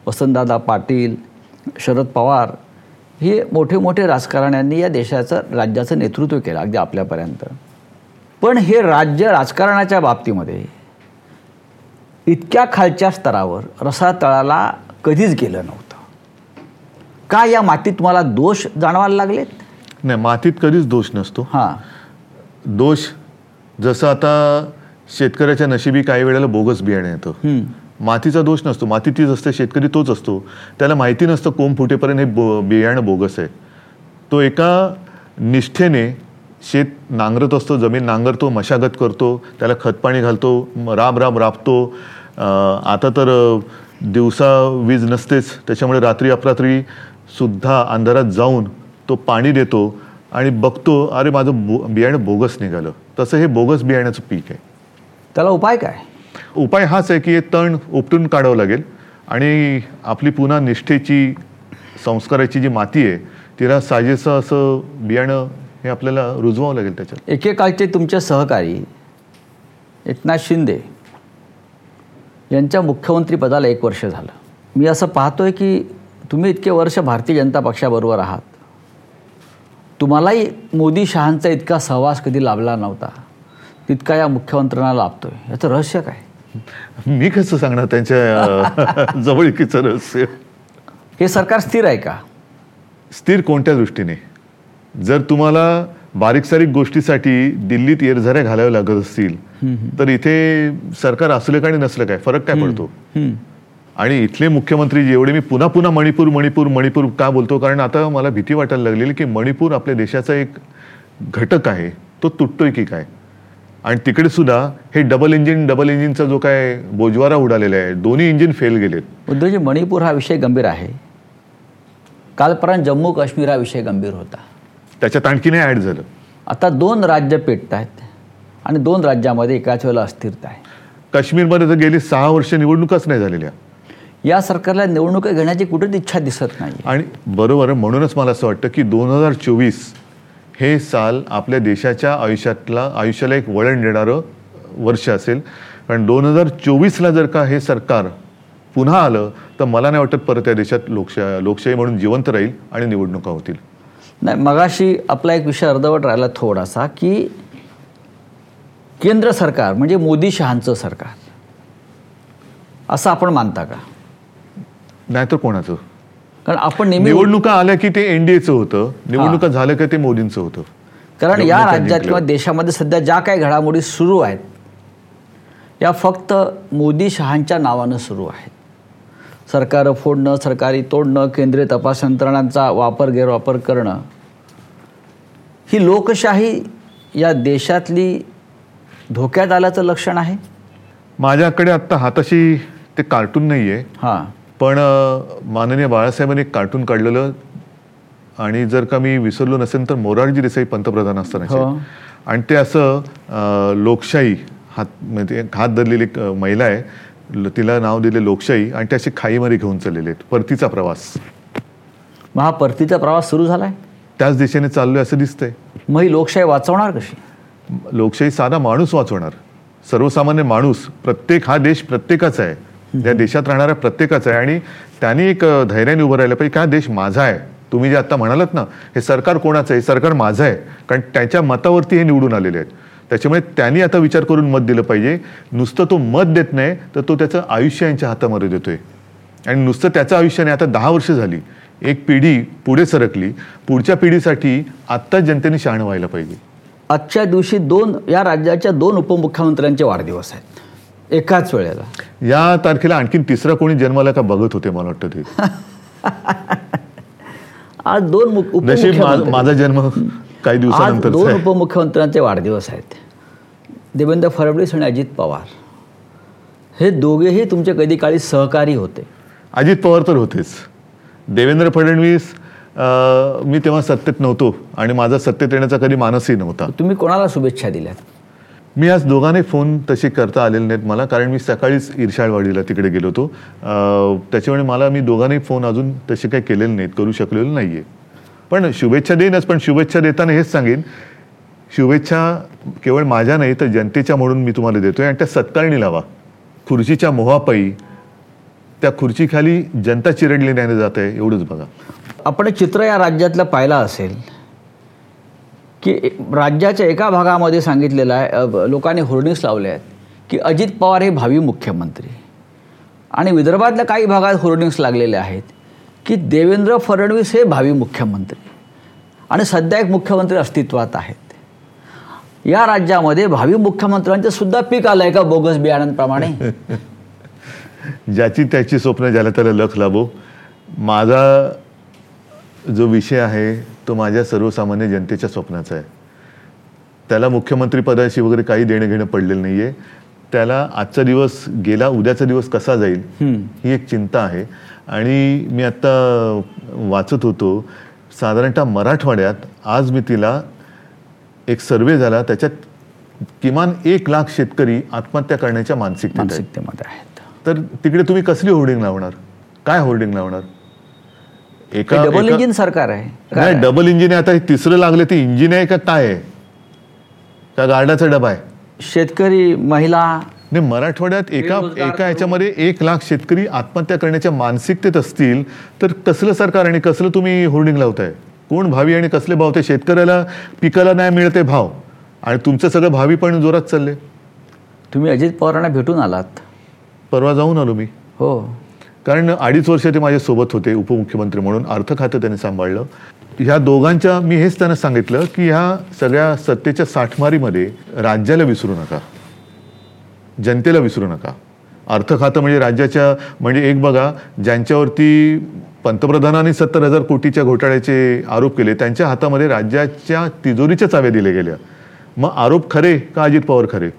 वसंतदादा पाटील शरद पवार हे मोठे मोठे राजकारण्यांनी या देशाचं राज्याचं नेतृत्व केलं अगदी आपल्यापर्यंत. पण हे राज्य राजकारणाच्या बाबतीमध्ये इतक्या खालच्या स्तरावर रसातळाला कधीच गेलं नव्हतं. का या मातीत तुम्हाला दोष जाणवायला लागलेत? नाही मातीत कधीच दोष नसतो. हां. दोष जसं आता शेतकऱ्याच्या नशिबी काही वेळेला बोगस बियाणे येतं. मातीचा दोष नसतो. माती तीच असते शेतकरी तोच असतो. त्याला माहिती नसतं कोंब फुटेपर्यंत हे बो बियाणं बोगस आहे. तो एका निष्ठेने शेत नांगरत असतो जमीन नांगरतो मशागत करतो त्याला खतपाणी घालतो राब राब राबतो. आता तर दिवसा वीज नसतेच त्याच्यामुळे रात्री अपरात्री सुद्धा अंधारात जाऊन तो पाणी देतो आणि बघतो अरे माझं बो बियाणं बोगस निघालं. तसं हे बोगस बियाण्याचं पीक आहे. त्याला उपाय काय? उपाय हाच आहे की हे तण उपटून काढावं लागेल आणि आपली पुन्हा निष्ठेची संस्काराची जी माती आहे तिला साजेसं असं बियाणं हे आपल्याला रुजवावं लागेल त्याच्यात. एकेकाळचे तुमचे सहकारी एकनाथ शिंदे यांच्या मुख्यमंत्रीपदाला एक वर्ष झालं. मी असं पाहतोय की तुम्ही इतके वर्ष भारतीय जनता पक्षाबरोबर आहात. तुम्हालाही मोदी शहांचा इतका सहवास कधी लाभला नव्हता. तितका या मुख्यमंत्र्यांना लाभतोय. याचं रहस्य काय? मी कसं सांगणार त्यांच्या जवळकीचं रहस्य? हे सरकार स्थिर आहे का? स्थिर कोणत्या दृष्टीने? जर तुम्हाला बारीक सारीक गोष्टीसाठी दिल्लीत येरझाऱ्या घालाव्या लागत असतील तर इथे सरकार असलं का आणि नसलं काय? फरक काय पडतो. आणि इथले मुख्यमंत्री जेवढे मी पुन्हा पुन्हा मणिपूर मणिपूर मणिपूर का बोलतो? कारण आता मला भीती वाटायला लागलेली की मणिपूर आपल्या देशाचा एक घटक आहे तो तुटतोय की काय? आणि तिकडे सुद्धा हे डबल इंजिन डबल इंजिनचा जो काय बोजवारा उडालेला आहे दोन्ही इंजिन फेल गेलेत. उद्धवजी मणिपूर हा विषय गंभीर आहे. कालपर्यंत जम्मू काश्मीर हा विषय गंभीर होता. त्याच्यात आणखी नाही ऍड झालं. आता दोन राज्य पेटत आहेत आणि दोन राज्यामध्ये एकाच वेळेला अस्थिरता आहे. काश्मीरमध्ये तर गेली सहा वर्ष निवडणुकाच नाही झालेल्या या सरकारला निवडणुका घेण्याची कुठेच इच्छा दिसत नाही. आणि बरोबर म्हणूनच मला असं वाटतं की दोन हजार चोवीस हे साल आपल्या देशाच्या आयुष्यातला आयुष्याला एक वळण देणारं वर्ष असेल. कारण दोन हजार चोवीसला जर का हे सरकार पुन्हा आलं तर मला नाही वाटत परत या देशात लोकशा लोकशाही म्हणून जिवंत राहील आणि निवडणुका होतील. नाही मगाशी आपला एक विषय अर्धवट राहिला थोडासा की केंद्र सरकार म्हणजे मोदी शहांचं सरकार असं आपण मानता का? नाहीतर कोणाचं? कारण आपण निवडणुका आल्या की ते एनडीएचं होतं निवडणुका झाल्या की ते मोदींचं होतं. कारण या राज्यात. किंवा देशामध्ये सध्या ज्या काही घडामोडी सुरू आहेत या फक्त मोदी शहांच्या नावानं सुरू आहेत. सरकार फोडणं सरकारी तोडणं केंद्रीय तपास यंत्रणांचा वापर गैरवापर करणं. ही लोकशाही या देशातली धोक्यात आल्याचं लक्षण आहे? माझ्याकडे आत्ता हाताशी ते कार्टून नाही आहे हां. पण माननीय बाळासाहेबांनी एक कार्टून काढलेलं आणि जर का मी विसरलो नसेल तर मोरारजी देसाई पंतप्रधान असतानाचे. हो. आणि ते असं लोकशाही हात म्हणजे हात धरलेली एक महिला आहे. तिला नाव दिले लोकशाही आणि ते असे खाईमध्ये घेऊन चाललेले आहेत. परतीचा प्रवास. मग हा परतीचा प्रवास सुरू झाला आहे त्याच दिशेने चाललोय असं दिसतंय. मग ही लोकशाही वाचवणार कशी? लोकशाही साधा माणूस वाचवणार. सर्वसामान्य माणूस प्रत्येक हा देश प्रत्येकाचा आहे. या देशात राहणाऱ्या प्रत्येकाचा आहे. आणि त्यांनी एक धैर्याने उभं राहिलं पाहिजे की हा देश माझा आहे. तुम्ही जे आता म्हणालात ना हे सरकार कोणाचं आहे? हे सरकार माझं आहे. कारण त्याच्या मतावरती हे निवडून आलेले आहेत. त्याच्यामुळे त्यांनी आता विचार करून मत दिलं पाहिजे. नुसतं तो मत देत नाही तर तो त्याचं आयुष्य यांच्या हातामध्ये देतोय. आणि नुसतं त्याचं आयुष्य नाही आता दहा वर्ष झाली. एक पिढी पुढे सरकली. पुढच्या पिढीसाठी आत्ताच जनतेने शहाणं व्हायला पाहिजे. आजच्या दिवशी दोन या राज्याच्या दोन उपमुख्यमंत्र्यांचे वाढदिवस आहेत. एकाच वेळेला. या तारखेला आणखीन तिसरा कोणी जन्माला का बघत होते मला वाटतं ते. आज दोन माझा जन्म काही दिवसानंतर दोन उपमुख्यमंत्र्यांचे वाढदिवस आहेत. देवेंद्र फडणवीस आणि अजित पवार. हे दोघेही तुमचे कधी काळी सहकारी होते. अजित पवार तर होतेच. देवेंद्र फडणवीस मी तेव्हा सत्तेत नव्हतो आणि माझा सत्तेत येण्याचा कधी मानसही नव्हता. तुम्ही कोणाला शुभेच्छा दिल्यात? मी आज दोघांनाही फोन तसे करता आलेले नाहीत मला कारण मी सकाळीच इर्शाळवाडीला तिकडे गेलो होतो. त्याच्यामुळे मला मी दोघांनाही फोन अजून तसे काही केलेले नाहीत करू शकलेलो नाही आहे पण शुभेच्छा देईनच पण शुभेच्छा देताना हेच सांगेन शुभेच्छा केवळ माझ्या नाही तर जनतेच्या म्हणून मी तुम्हाला देतोय. आणि त्या सत्कारणी लावा. खुर्चीच्या मोहापायी त्या खुर्चीखाली जनता चिरडली नाही जात आहे एवढंच बघा. आपण चित्र या राज्यातलं पाहिलं असेल की राज्याच्या एका भागामध्ये सांगितलेलं आहे लोकांनी होर्डिंग्स लावले आहेत की अजित पवार हे भावी मुख्यमंत्री. आणि विदर्भातल्या काही भागात होर्डिंग्स लागलेले आहेत. की देवेंद्र फडणवीस हे भावी मुख्यमंत्री. आणि सध्या एक मुख्यमंत्री अस्तित्वात आहेत. या राज्यामध्ये भावी मुख्यमंत्र्यांचं सुद्धा पीक आलं आहे का बोगस बियाण्यांप्रमाणे? ज्याची त्याची स्वप्न ज्याला त्याला लख लाभो. माझा जो विषय आहे तो माझ्या सर्वसामान्य जनतेच्या स्वप्नाचा आहे. त्याला मुख्यमंत्री पदाशी वगैरे काही देणं घेणं पडलेलं नाही आहे त्याला आजचा दिवस गेला उद्याचा दिवस कसा जाईल ही एक चिंता आहे. आणि मी आत्ता वाचत होतो. साधारणतः मराठवाड्यात आज मी तिला एक सर्वे झाला त्याच्यात किमान एक लाख शेतकरी आत्महत्या करण्याच्या. मानसिकतेमध्ये आहेत. तर तिकडे तुम्ही कसली होर्डिंग लावणार? काय होर्डिंग लावणार? एका डबल इंजिन सरकार आहे. काय? डबल इंजिन आता तिसरं लागले ते इंजिन आहे का काय आहे? का गार्डाचा डबा आहे? शेतकरी महिला नाही मराठवाड्यात एका एका ह्याच्यामध्ये एक लाख शेतकरी आत्महत्या करण्याच्या मानसिकतेत असतील तर कसलं सरकार आणि कसलं तुम्ही होर्डिंग लावताय? कोण भावी आणि कसले भाव? ते शेतकऱ्याला पिकाला नाही मिळते भाव. आणि तुमचं सगळं भावी पण जोरात चालले तुम्ही अजित पवारांना भेटून आलात. परवा जाऊन आलो मी. हो. कारण अडीच वर्ष ते माझ्यासोबत होते उपमुख्यमंत्री म्हणून. अर्थ खातं त्यांनी सांभाळलं. ह्या दोघांच्या मी हेच त्यांना सांगितलं की ह्या सगळ्या सत्तेच्या साठमारीमध्ये राज्याला विसरू नका. जनतेला विसरू नका. अर्थ खातं म्हणजे राज्याच्या म्हणजे एक बघा ज्यांच्यावरती पंतप्रधानांनी सत्तर हजार कोटीच्या घोटाळ्याचे आरोप केले त्यांच्या हातामध्ये राज्याच्या तिजोरीच्या चाव्या दिल्या गेल्या. मग आरोप खरे का अजित पवार खरे?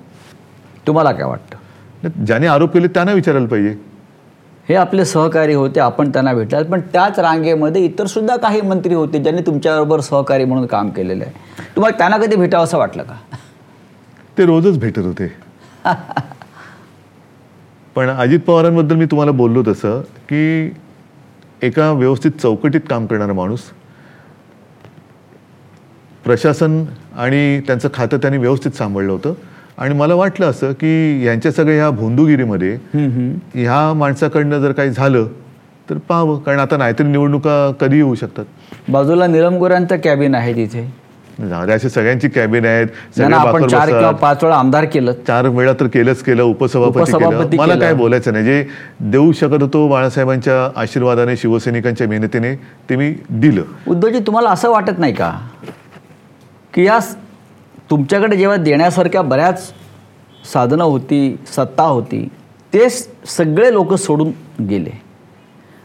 तुम्हाला काय वाटतं? ज्याने आरोप केले त्यांना विचारायला पाहिजे. हे आपले सहकारी होते आपण त्यांना भेटलात पण त्याच रांगेमध्ये इतर सुद्धा काही मंत्री होते ज्यांनी तुमच्याबरोबर सहकारी म्हणून काम केलेलं आहे. तुम्हाला त्यांना कधी भेटावं असं वाटलं का? ते रोजच भेटत होते. पण अजित पवारांबद्दल मी तुम्हाला बोललो तसं की एका व्यवस्थित चौकटीत काम करणारा माणूस प्रशासन आणि त्यांचं खातं त्यांनी व्यवस्थित सांभाळलं होतं. आणि मला वाटलं असं की यांच्या सगळ्या ह्या भोंदूगिरीमध्ये ह्या माणसाकडनं जर काही झालं तर पाहावं. कारण आता नाहीतरी निवडणुका कधी येऊ शकतात. बाजूला निलम गोऱ्यांचं कॅबिन आहे तिथे. अशी सगळ्यांची कॅबिन आहेत आपण चार. किंवा पाच वेळा आमदार केलं. चार वेळा तर केलंच केलं उपसभापती केलं. मला. काय बोलायचं नाही जे देऊ शकत होतो बाळासाहेबांच्या आशीर्वादाने शिवसैनिकांच्या मेहनतीने ते मी दिलं. उद्धवजी तुम्हाला असं वाटत नाही का? की या तुमच्याकडे जेव्हा देण्यासारख्या बऱ्याच साधनं होती सत्ता होती ते सगळे लोक सोडून गेले.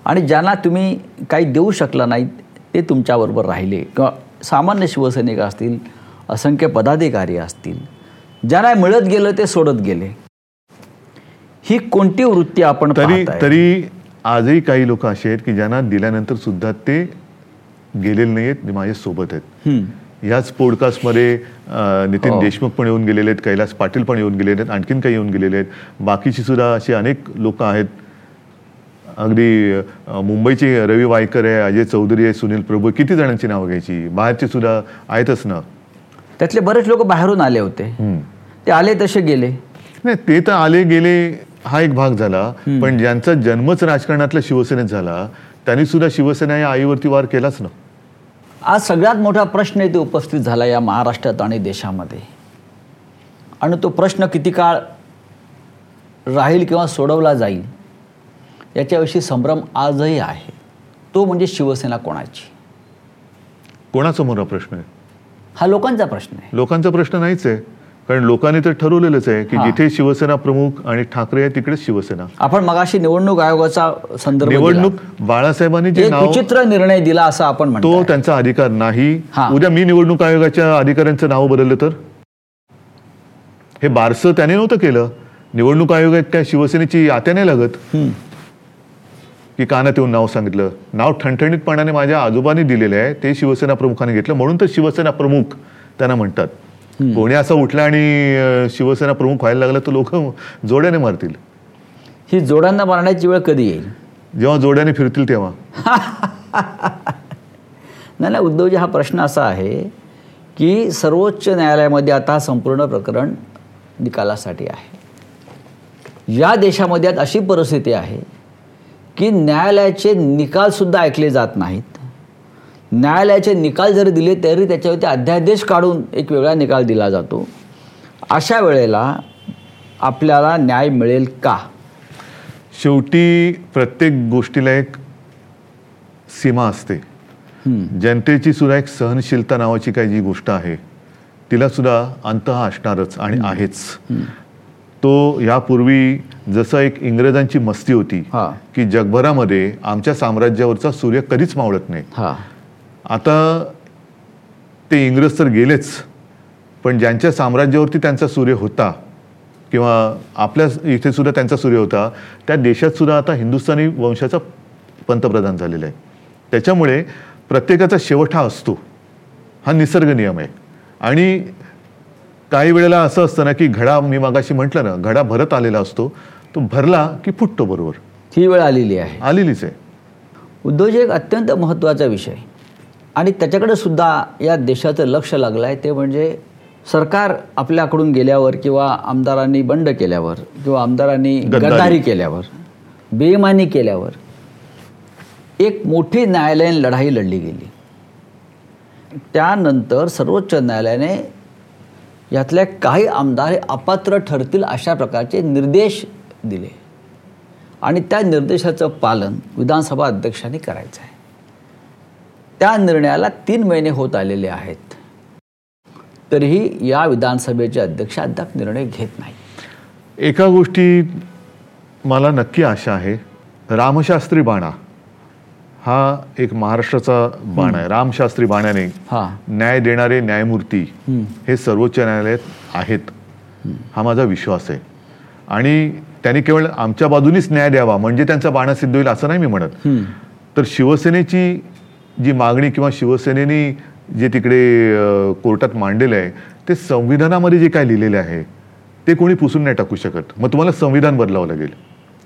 आणि ज्यांना तुम्ही काही देऊ शकला नाही ते तुमच्याबरोबर राहिले. किंवा सामान्य शिवसैनिक असतील असंख्य पदाधिकारी असतील ज्यांना मिळत गेलं ते सोडत गेले ही कोणती वृत्ती आपण तरी? तरी आजही काही लोक असे आहेत की ज्यांना दिल्यानंतर सुद्धा ते गेलेले नाही आहेत माझ्या सोबत आहेत. ह्याच पॉडकास्टमध्ये नितीन हो. देशमुख पण येऊन गेलेले आहेत कैलास पाटील पण येऊन गेलेले आहेत आणखीन काही येऊन गेलेले आहेत बाकीची सुद्धा अशी अनेक लोक आहेत अगदी मुंबईचे रवी वायकर आहे अजय चौधरी आहे सुनील प्रभू. किती जणांची नावं घ्यायची? बाहेरची सुद्धा आहेतच ना. त्यातले बरेच लोक बाहेरून आले होते. ते आले तसे गेले. नाही ते तर आले गेले हा एक भाग झाला. पण ज्यांचा जन्मच राजकारणातल्या शिवसेनेत झाला त्यांनी सुद्धा शिवसेना या आईवरती वार केलाच ना. आज सगळ्यात मोठा प्रश्न इथे उपस्थित झाला या महाराष्ट्रात आणि देशामध्ये. आणि तो प्रश्न किती काळ राहील किंवा सोडवला जाईल? याच्याविषयी संभ्रम आजही आहे. तो म्हणजे शिवसेना कोणाची? कोणासमोर हा प्रश्न आहे? हा लोकांचा प्रश्न आहे. लोकांचा प्रश्न नाहीच आहे. कारण लोकांनी तर ठरवलेलंच आहे की. जिथे शिवसेना प्रमुख आणि ठाकरे आहे तिकडेच शिवसेना. आपण मगाशी निवडणूक आयोगाचा संदर्भ. निवडणूक बाळासाहेबांनी जे विचित्र निर्णय दिला असं आपण तो त्यांचा अधिकार नाही. उद्या मी निवडणूक आयोगाच्या अधिकाऱ्यांचं नाव बदललं तर? हे बारसं त्याने नव्हतं केलं. निवडणूक आयोगात काय शिवसेनेची आत्या नाही लागत. की कानात येऊन नाव सांगितलं. नाव ठणठणीतपणाने माझ्या आजोबांनी दिलेलं आहे. ते शिवसेना प्रमुखाने घेतलं. म्हणून तर शिवसेना प्रमुख त्यांना म्हणतात. कोणी असं उठलं आणि शिवसेना प्रमुख व्हायला लागलं तर लोक जोड्याने मारतील. ही जोडांना मारण्याची वेळ कधी येईल? जेव्हा जोड्याने फिरतील तेव्हा. नाही नाही उद्धवजी हा प्रश्न असा आहे की सर्वोच्च न्यायालयामध्ये आता संपूर्ण प्रकरण निकालासाठी आहे. या देशामध्ये आज अशी परिस्थिती आहे की न्यायालयाचे निकालसुद्धा ऐकले जात नाहीत. न्यायालयाचे निकाल जरी दिले तरी त्याच्यावरती अध्यादेश काढून एक वेगळा निकाल दिला जातो. अशा वेळेला आपल्याला न्याय मिळेल का? शेवटी प्रत्येक गोष्टीला एक सीमा असते. जनतेची सुद्धा एक सहनशीलता नावाची काही जी गोष्ट आहे तिला सुद्धा अंत हा असणारच आणि आहेच. तो यापूर्वी जसं एक इंग्रजांची मस्ती होती हा. की जगभरामध्ये आमच्या साम्राज्यावरचा सूर्य कधीच मावळत नाही. हां. आता ते इंग्रज तर गेलेच पण ज्यांच्या साम्राज्यावरती त्यांचा सूर्य होता किंवा आपल्या इथे सुद्धा त्यांचा सूर्य होता त्या देशात सुद्धा आता हिंदुस्थानी वंशाचा पंतप्रधान झालेला आहे. त्याच्यामुळे प्रत्येकाचा शेवट हा असतो. हा निसर्ग नियम आहे. आणि काही वेळेला असं असतं ना की घडा मी मागाशी म्हटलं ना घडा भरत आलेला असतो तो भरला की फुटतो बरोबर. ही वेळ आलेली आहे. आलेलीच आहे. उद्योजक अत्यंत महत्त्वाचा विषय. आणि त्याच्याकडे सुद्धा या देशाचं लक्ष लागलं आहे ते म्हणजे सरकार आपल्याकडून गेल्यावर किंवा आमदारांनी बंड केल्यावर किंवा आमदारांनी. गद्दारी. केल्यावर बेमानी केल्यावर एक मोठी न्यायालयीन लढाई लढली गेली. त्यानंतर सर्वोच्च न्यायालयाने यातल्या काही आमदार हे अपात्र ठरतील अशा प्रकारचे निर्देश दिले. आणि त्या निर्देशाचं पालन विधानसभा अध्यक्षांनी करायचं आहे. त्या निर्णयाला तीन महिने होत आलेले आहेत. तरीही या विधानसभेचे अध्यक्ष अद्याप निर्णय घेत नाही. एका गोष्टी मला नक्की आशा आहे. रामशास्त्री बाणा. हा एक महाराष्ट्राचा बाणा आहे. रामशास्त्री बाण्याने हां. न्याय देणारे न्यायमूर्ती. हे सर्वोच्च न्यायालयात आहेत. हा माझा विश्वास आहे. आणि त्यांनी केवळ आमच्या बाजूनीच न्याय द्यावा म्हणजे त्यांचा बाणा सिद्ध होईल असं नाही मी म्हणत. तर शिवसेनेची जी मागणी किंवा शिवसेनेनी जे तिकडे कोर्टात मांडलेलं आहे ते संविधानामध्ये जे काय लिहिलेलं आहे ते कोणी पुसून नाही टाकू शकत. मग तुम्हाला संविधान बदलावं लागेल.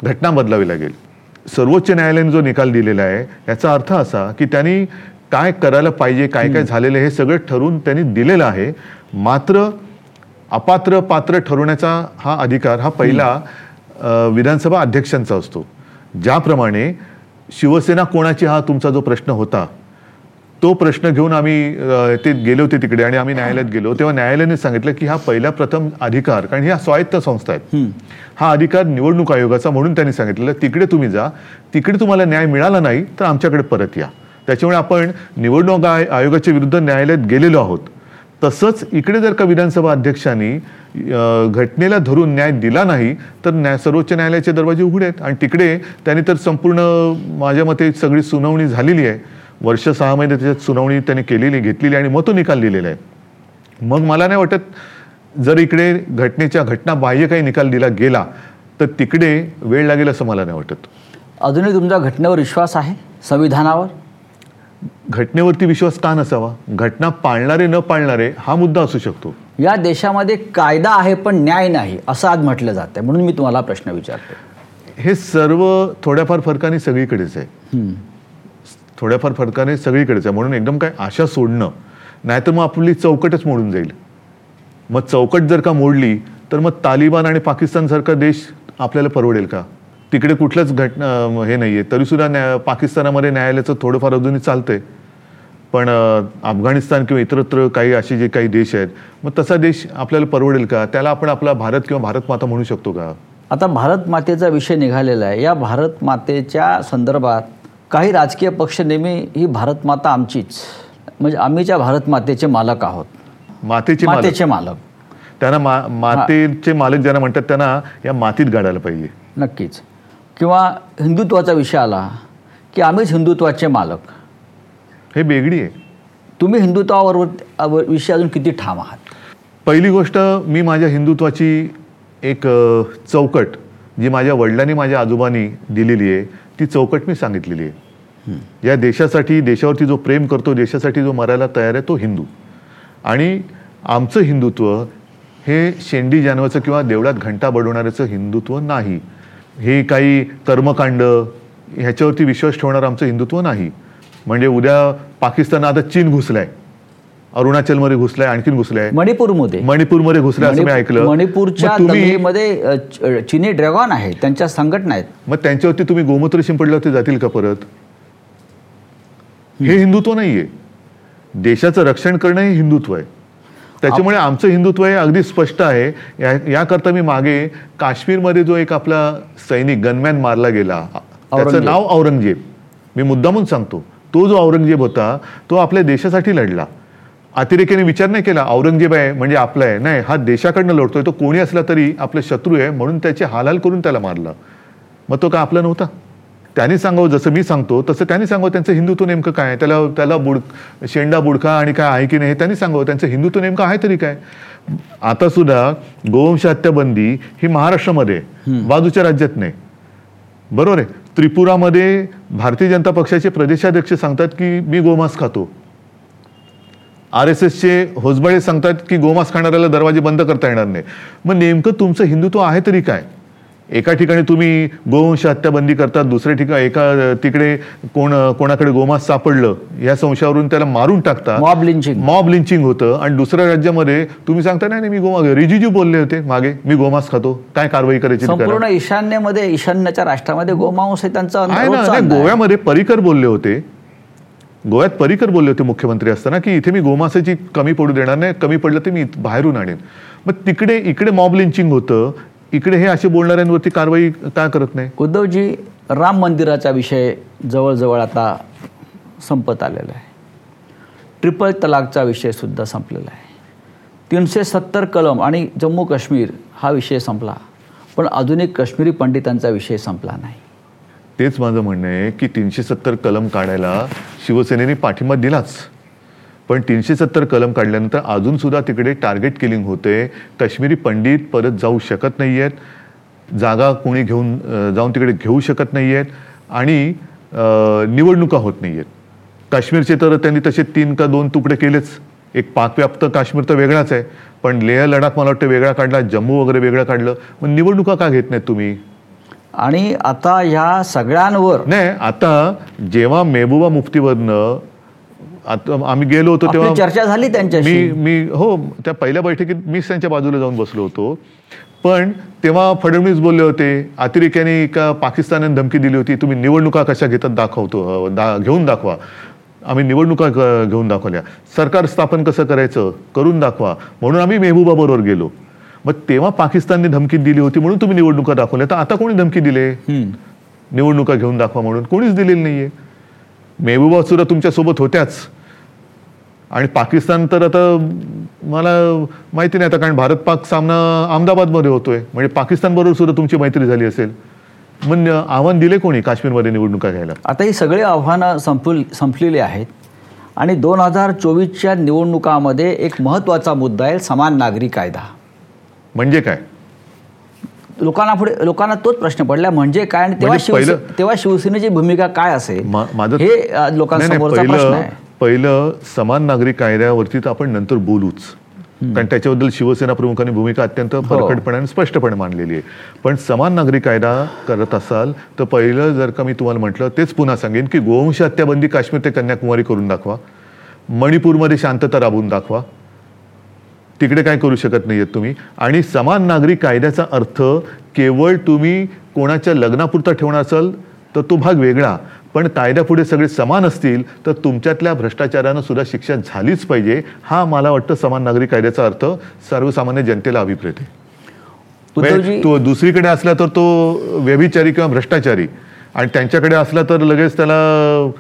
घटना बदलावी लागेल. सर्वोच्च न्यायालयाने जो निकाल दिलेला आहे याचा अर्थ असा की त्यांनी काय करायला पाहिजे काय काय झालेलं हे सगळं ठरवून त्यांनी दिलेलं आहे. मात्र अपात्र पात्र ठरवण्याचा हा अधिकार हा पहिला विधानसभा अध्यक्षांचा असतो. ज्याप्रमाणे शिवसेना कोणाची हा तुमचा जो प्रश्न होता तो प्रश्न घेऊन आम्ही ते गेले होते तिकडे आणि आम्ही न्यायालयात गेलो. तेव्हा न्यायालयाने सांगितलं की हा पहिला प्रथम अधिकार कारण ह्या स्वायत्त संस्था आहेत. हा अधिकार निवडणूक आयोगाचा म्हणून त्यांनी सांगितलेलं तिकडे तुम्ही जा तिकडे तुम्हाला न्याय मिळाला नाही तर आमच्याकडे परत या. त्याच्यामुळे आपण निवडणूक आय- आयोगाच्या विरुद्ध न्यायालयात गेलेलो आहोत. तसंच इकडे जर का विधानसभा अध्यक्षांनी घटनेला धरून न्याय दिला नाही तर न्याय सर्वोच्च न्यायालयाचे दरवाजे उघडे आहेत. आणि तिकडे त्यांनी तर संपूर्ण माझ्या मते सगळी सुनावणी झालेली आहे. वर्ष सहा महिने त्याच्यात सुनावणी त्यांनी केलेली घेतलेली आणि मग तो निकाल दिलेला आहे. मग मला नाही वाटत जर इकडे घटनेच्या घटना बाह्य काही निकाल दिला गेला तर तिकडे वेळ लागेल असं मला नाही वाटत. अजूनही तुमचा घटनेवर विश्वास आहे? संविधानावर? घटनेवरती विश्वास का नसावा? घटना पाळणारे न पाळणारे हा मुद्दा असू शकतो. या देशामध्ये कायदा आहे पण न्याय नाही असं आज म्हटलं जातं म्हणून मी तुम्हाला प्रश्न विचारतो हे सर्व थोड्याफार फरकाने सगळीकडेच आहे. थोड्याफार फरकाने सगळीकडेच आहे. म्हणून एकदम काय आशा सोडणं. नाहीतर मग आपली चौकटच मोडून जाईल. मग चौकट जर का मोडली तर मग तालिबान आणि पाकिस्तानसारखा देश आपल्याला परवडेल का? तिकडे कुठलंच घटना हे नाही आहे तरीसुद्धा न्या पाकिस्तानामध्ये न्यायालयाचं थोडंफार अजूनही चालतंय. पण अफगाणिस्तान किंवा इतरत्र काही असे जे काही देश आहेत मग तसा देश आपल्याला परवडेल का? त्याला आपण आपला भारत किंवा भारत माता म्हणू शकतो का? आता भारत मातेचा विषय निघालेला आहे. या भारत मातेच्या संदर्भात काही राजकीय पक्ष नेहमी ही भारत माता आमचीच. म्हणजे आम्हीच्या भारत मातेचे मालक आहोत. मातेचे मालक. मातेचे मालक. त्यांना मा मातेचे मालक ज्यांना म्हणतात त्यांना या मातीत गाडायला पाहिजे. नक्कीच. किंवा हिंदुत्वाचा विषय आला की आम्हीच हिंदुत्वाचे मालक. हे वेगळी आहे. तुम्ही हिंदुत्वावर विषयी अजून किती ठाम आहात? पहिली गोष्ट मी माझ्या हिंदुत्वाची एक चौकट जी माझ्या वडिलांनी माझ्या आजोबांनी दिलेली आहे ती चौकट मी सांगितलेली आहे. या देशासाठी देशावरती जो प्रेम करतो देशासाठी जो मरायला तयार आहे तो हिंदू. आणि आमचं हिंदुत्व हे शेंडी जानवाचं किंवा देवळात घंटा बडवणाऱ्याचं हिंदुत्व नाही. हे काही कर्मकांड ह्याच्यावरती विश्वास ठेवणारं आमचं हिंदुत्व नाही. म्हणजे उद्या पाकिस्तान आता चीन घुसलाय. अरुणाचलमध्ये घुसलाय आणखीन घुसलाय. मणिपूरमध्ये. मणिपूरमध्ये घुसलाय असं मी ऐकलं. मणिपूरच्या च- चिनी ड्रॅगॉन आहे त्यांच्या संघटना आहेत. मग त्यांच्यावरती तुम्ही गोमूत्र शिंपडल्यावरती जातील का परत? हे हिंदुत्व नाहीये. देशाचं रक्षण करणं हे हिंदुत्व आहे. त्याच्यामुळे आमचं हिंदुत्व हे अगदी स्पष्ट आहे. या याकरता मी मागे काश्मीरमध्ये जो एक आपला सैनिक गनमॅन मारला गेला त्याचं. नाव औरंगजेब. मी मुद्दामून सांगतो तो जो औरंगजेब होता तो आपल्या देशासाठी लढला. अतिरेक्याने विचार नाही केला औरंगजेब आहे म्हणजे आपला आहे नाही हा देशाकडनं लढतोय तो कोणी असला तरी आपला शत्रू आहे म्हणून त्याचे हालहाल करून त्याला मारला. मग तो का आपला नव्हता? त्यांनी सांगावं जसं मी सांगतो तसं त्यांनी सांगावं त्यांचं हिंदुत्व नेमकं काय आहे. त्याला त्याला बुड शेंडा बुडका आणि काय आहे की नाही हे त्यांनी सांगावं त्यांचं हिंदुत्व नेमकं आहे तरी काय? आता सुद्धा गोवंश हत्या बंदी ही महाराष्ट्रामध्ये. बाजूच्या राज्यात नाही. बरोबर आहे? त्रिपुरामध्ये भारतीय जनता पक्षाचे प्रदेशाध्यक्ष सांगतात की मी गोमांस खातो. आर एस एसचे होसबळे सांगतात की गोमांस खाणाऱ्याला दरवाजे बंद करता येणार नाही. मग नेमकं तुमचं हिंदुत्व आहे तरी काय? एका ठिकाणी तुम्ही गोवंश हत्या बंदी करतात दुसऱ्या ठिकाणी एका तिकडे कोण कोणाकडे गोमांस सापडलं या संशयावरून त्याला मारून टाकता मॉब लिंचिंग मॉब लिंचिंग होतं. आणि दुसऱ्या राज्यामध्ये तुम्ही सांगता नाही मी गोमा रिजिजू बोलले होते मागे मी गोमांस खातो काय कारवाई करायची. संपूर्ण ईशान्येमध्ये ईशान्यच्या राष्ट्रामध्ये गोमांस हे त्यांचं. गोव्यामध्ये परिकर बोलले होते. गोव्यात परिकर बोलले होते मुख्यमंत्री असताना की इथे मी गोमासेची कमी पडू देणार नाही कमी पडलं तर मी इथं बाहेरून आणेन. मग तिकडे इकडे मॉब लिंचिंग होतं इकडे हे असे बोलणाऱ्यांवरती कारवाई का करत नाही? उद्धवजी राम मंदिराचा विषय जवळजवळ आता संपत आलेला आहे. ट्रिपल तलाकचा विषय सुद्धा संपलेला आहे. तीनशे सत्तर कलम आणि जम्मू काश्मीर हा विषय संपला पण आधुनिक काश्मीरी पंडितांचा विषय संपला नाही. तेच माझं म्हणणं आहे की तीनशे सत्तर कलम काढायला शिवसेनेने पाठिंबा दिलाच. पण तीनशे सत्तर कलम काढल्यानंतर अजून सुद्धा तिकडे टार्गेट किलिंग होते. काश्मीरी पंडित परत जाऊ शकत नाही आहेत जागा कोणी घेऊन जाऊन तिकडे घेऊ शकत नाही आहेत आणि निवडणुका होत नाही आहेत काश्मीरचे तर त्यांनी तसे तीन का दोन तुकडे केलेच. एक पाकव्याप्त काश्मीर तर वेगळाच आहे. पण लेह लडाख मला वाटतं वेगळा काढला जम्मू वगैरे वेगळं काढलं. मग निवडणुका का घेत नाहीत तुम्ही? आणि आता ह्या सगळ्यांवर नाही आता जेव्हा मेहबूबा मुफ्तीवरनं आता आम्ही गेलो होतो तेव्हा चर्चा झाली त्यांच्याशी. मी मी हो त्या पहिल्या बैठकीत मीच त्यांच्या बाजूला जाऊन बसलो होतो. पण तेव्हा फडणवीस बोलले होते अतिरेक्याने का पाकिस्तानाने धमकी दिली होती तुम्ही निवडणुका कशा घेतात दाखवतो दा घेऊन दाखवा. आम्ही निवडणुका घेऊन दाखवल्या. सरकार स्थापन कसं करायचं? करून दाखवा. म्हणून आम्ही मेहबूबा बरोबर गेलो. मग तेव्हा पाकिस्तानने धमकी दिली होती म्हणून तुम्ही निवडणुका दाखवल्या. तर आता कोणी धमकी दिले. निवडणुका घेऊन दाखवा म्हणून. कोणीच दिलेली नाहीये. मेहबूबा सुद्धा तुमच्यासोबत होत्याच. आणि पाकिस्तान तर आता मला माहिती नाही आता कारण भारत पाक सामना अहमदाबादमध्ये होतोय. म्हणजे पाकिस्तान बरोबर सुद्धा तुमची मैत्री झाली असेल. मग आव्हान दिले कोणी काश्मीरमध्ये निवडणुका घ्यायला? आता ही सगळी आव्हानं संपल संपलेली आहेत. आणि दोन हजार चोवीसच्या निवडणुकामध्ये एक महत्त्वाचा मुद्दा आहे समान नागरी कायदा. म्हणजे काय? लोकांना पुढे लोकांना तोच प्रश्न पडला म्हणजे काय आणि तेव्हा म्हणजे तेव्हा शिवसेनेची भूमिका काय असेल? हे लोकांसमोरचा प्रश्न पहिलं आहे. पहिलं समान नागरी कायद्यावरती तर आपण नंतर बोलूच. कारण त्याच्याबद्दल शिवसेना प्रमुखांनी भूमिका अत्यंत हो. परखडपणे आणि स्पष्टपणे मांडलेली आहे. पण समान नागरी कायदा करत असाल तर पहिलं जर का मी तुम्हाला म्हटलं तेच पुन्हा सांगेन की गोवंश हत्याबंदी काश्मीर ते कन्याकुमारी करून दाखवा. मणिपूरमध्ये शांतता राबवून दाखवा. तिकडे काय करू शकत नाहीयेत तुम्ही? आणि समान नागरी कायद्याचा अर्थ केवळ तुम्ही कोणाच्या लग्नापुरता ठेवणार असाल तर तो भाग वेगळा. पण कायद्यापुढे सगळे समान असतील तर तुमच्यातल्या भ्रष्टाचारानं सुद्धा शिक्षा झालीच पाहिजे. हा मला वाटतं समान नागरी कायद्याचा अर्थ. सर्वसामान्य जनतेला अभिप्रेत आहे. म्हणजे तो दुसरीकडे असला तर तो व्यभिचारी किंवा भ्रष्टाचारी. आणि त्यांच्याकडे असला तर लगेच त्याला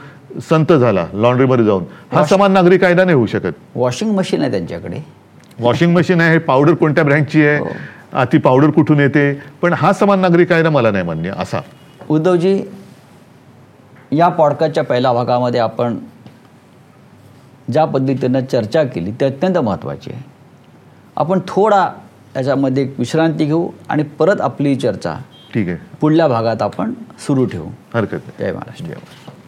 संत झाला लॉन्ड्रीमध्ये जाऊन. हा समान नागरी कायदा नाही होऊ शकत. वॉशिंग मशीन आहे त्यांच्याकडे. वॉशिंग मशीन आहे पावडर कोणत्या ब्रँडची आहे? आ, ती पावडर कुठून येते? पण हा समान नागरी कायदा मला नाही मान्य असा. उद्धवजी या पॉडकास्टच्या पहिल्या भागामध्ये आपण ज्या पद्धतीनं चर्चा केली ती अत्यंत महत्त्वाची आहे. आपण थोडा याच्यामध्ये एक विश्रांती घेऊ आणि परत आपली चर्चा ठीक आहे. पुढल्या भागात आपण सुरू ठेवू. हरकत जय महाराष्ट्र.